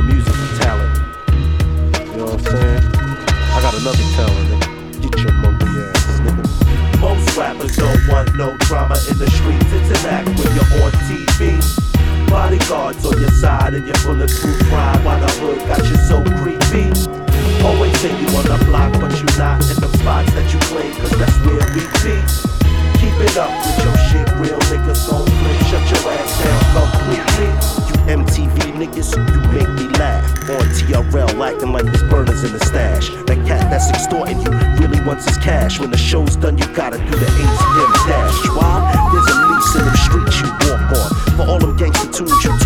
no music talent. You know what I'm saying? I got another talent. Get your monkey ass, nigga. Most rappers don't want no drama in the streets. It's an act when you're on TV. Bodyguards on your side and your bulletproof ride while the hood got you so creepy. Always say you on the block, but you not in the spots that you claim, cause that's where we be. Keep it up with your shit, real niggas gon' flip. Shut your ass down completely. Them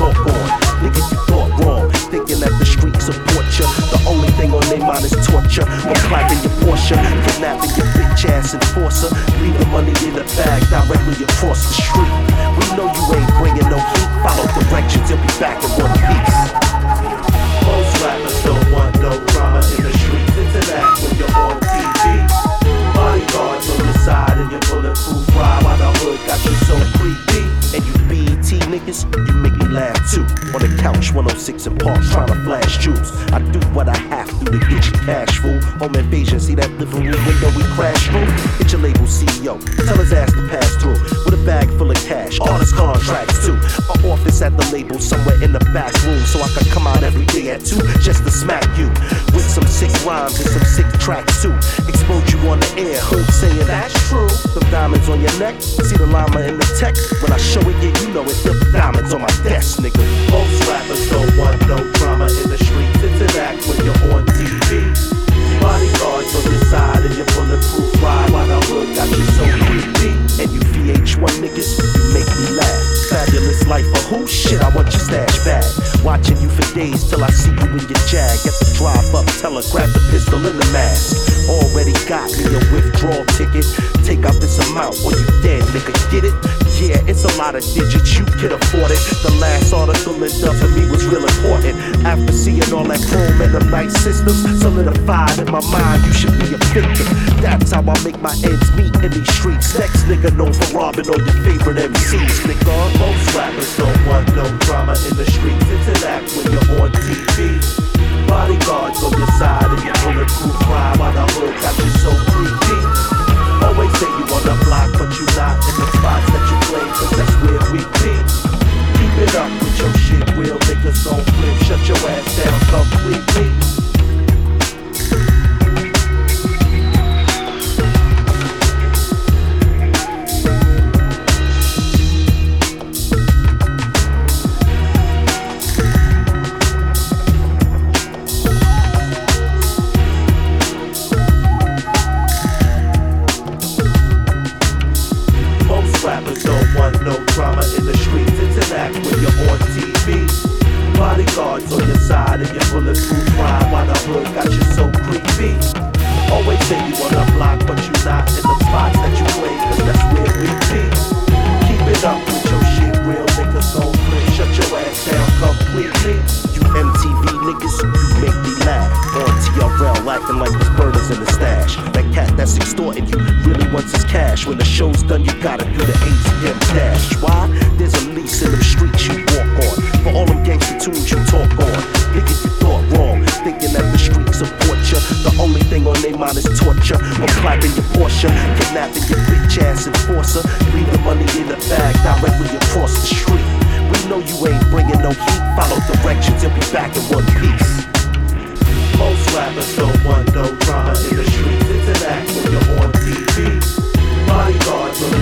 106 & Park, trying to flash jewels. I do what I have to to get you cash, fool. Home invasion, see that living room window we crash through? Hit your label CEO, tell his ass to pass through. Bag full of cash, all his contracts too. A office at the label, somewhere in the back room. So I can come out every day at 2 just to smack you. With some sick rhymes and some sick tracks too. Expose you on the air, hood saying that's true. Them diamonds on your neck, see the llama in the tech. When I show it, yeah, you know it's the diamonds on my desk, nigga. Most rappers don't want no drama in the streets. It's an act when you're on TV. Bodyguards Already got me a withdrawal ticket. Take out this amount or you dead, nigga. Get it? Yeah, it's a lot of digits, you can afford it. The last article it done for me was real important. After seeing all that chrome and the nice systems solidified in my mind, you should be a victim. That's how I make my ends meet in these streets. Next nigga known for robbing all your favorite MCs, nigga. Most rappers don't want no drama in the streets. Interact when you're on TV. Bodyguards on your side and your bulletproof ride while the hood got you so creepy. Always say you on the block, but you not in the spots that you claim, cause that's where we be. Keep it up with your shit, real niggas don't flip. Shut your ass down On your side and your bulletproof ride while the hood got you so creepy. Always say you on the block, but you not in the spots that you claim, cause that's where we be. Keep it up with your shit, real niggas gon' flip. Shut your ass down completely. You MTV niggas, you make me laugh. On TRL, acting like there's burners in the stash. That cat that's extorting you really wants his cash. When the show's done, you gotta do the kidnapping your bitch ass enforcer. Leave the money in the bag directly across the street. We know you ain't bringing no heat. Follow directions, you'll be back in one piece. Most rappers don't want no drama in the streets. Interact when you're on TV. Bodyguards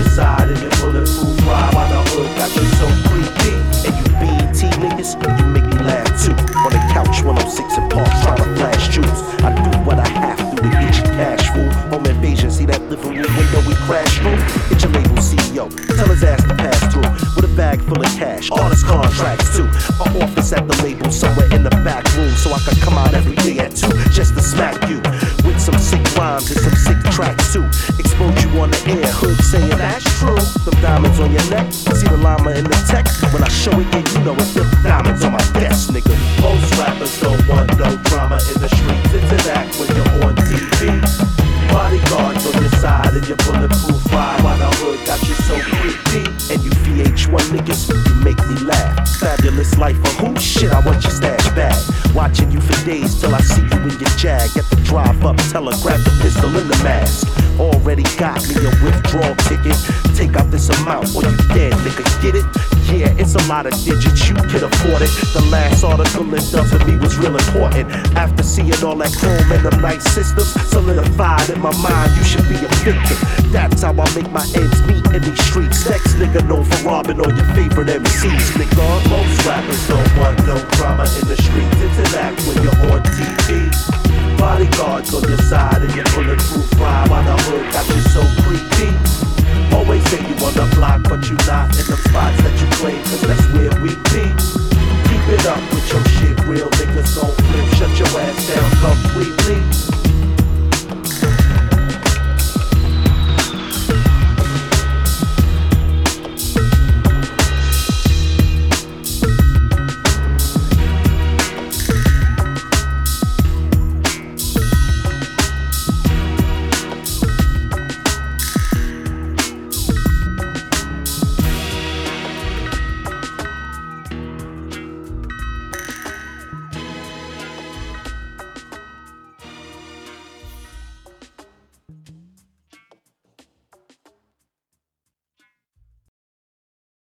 crash through? Hit your label CEO, tell his ass to pass through. With a bag full of cash, all his contracts too. A office at the label, somewhere in the back room. So I can come out every day at 2 just to smack you. With some sick rhymes and some sick tracks too. Expose you on the air, hood saying that's true. Them diamonds on your neck, see the llama in the tech. When I show it, yeah, you know it. Them diamonds on my desk, nigga. Most rappers don't want no drama in the streets. Interact when you're on TV. Watching you for days till I see you in your jag. At the drive up, tell her grab the pistol in the mask. Already got me a withdrawal ticket. Take out this amount or you dead, nigga. Get it? Yeah, it's a lot of digits, you can afford it. The last article it done for me was real important. After seeing and all that chrome and the night system solidified in my mind. You should be a victim. That's how I make my ends meet in these streets. Next nigga known for robbing all your favorite MCs, nigga. Most rappers don't want no drama in the streets. It's an act when you're on TV bodyguards on your side and your bulletproof ride while the hood got you so creepy. Always say you on the block, but you not in the spots that you play, cause that's where we be. Keep it up with your shit real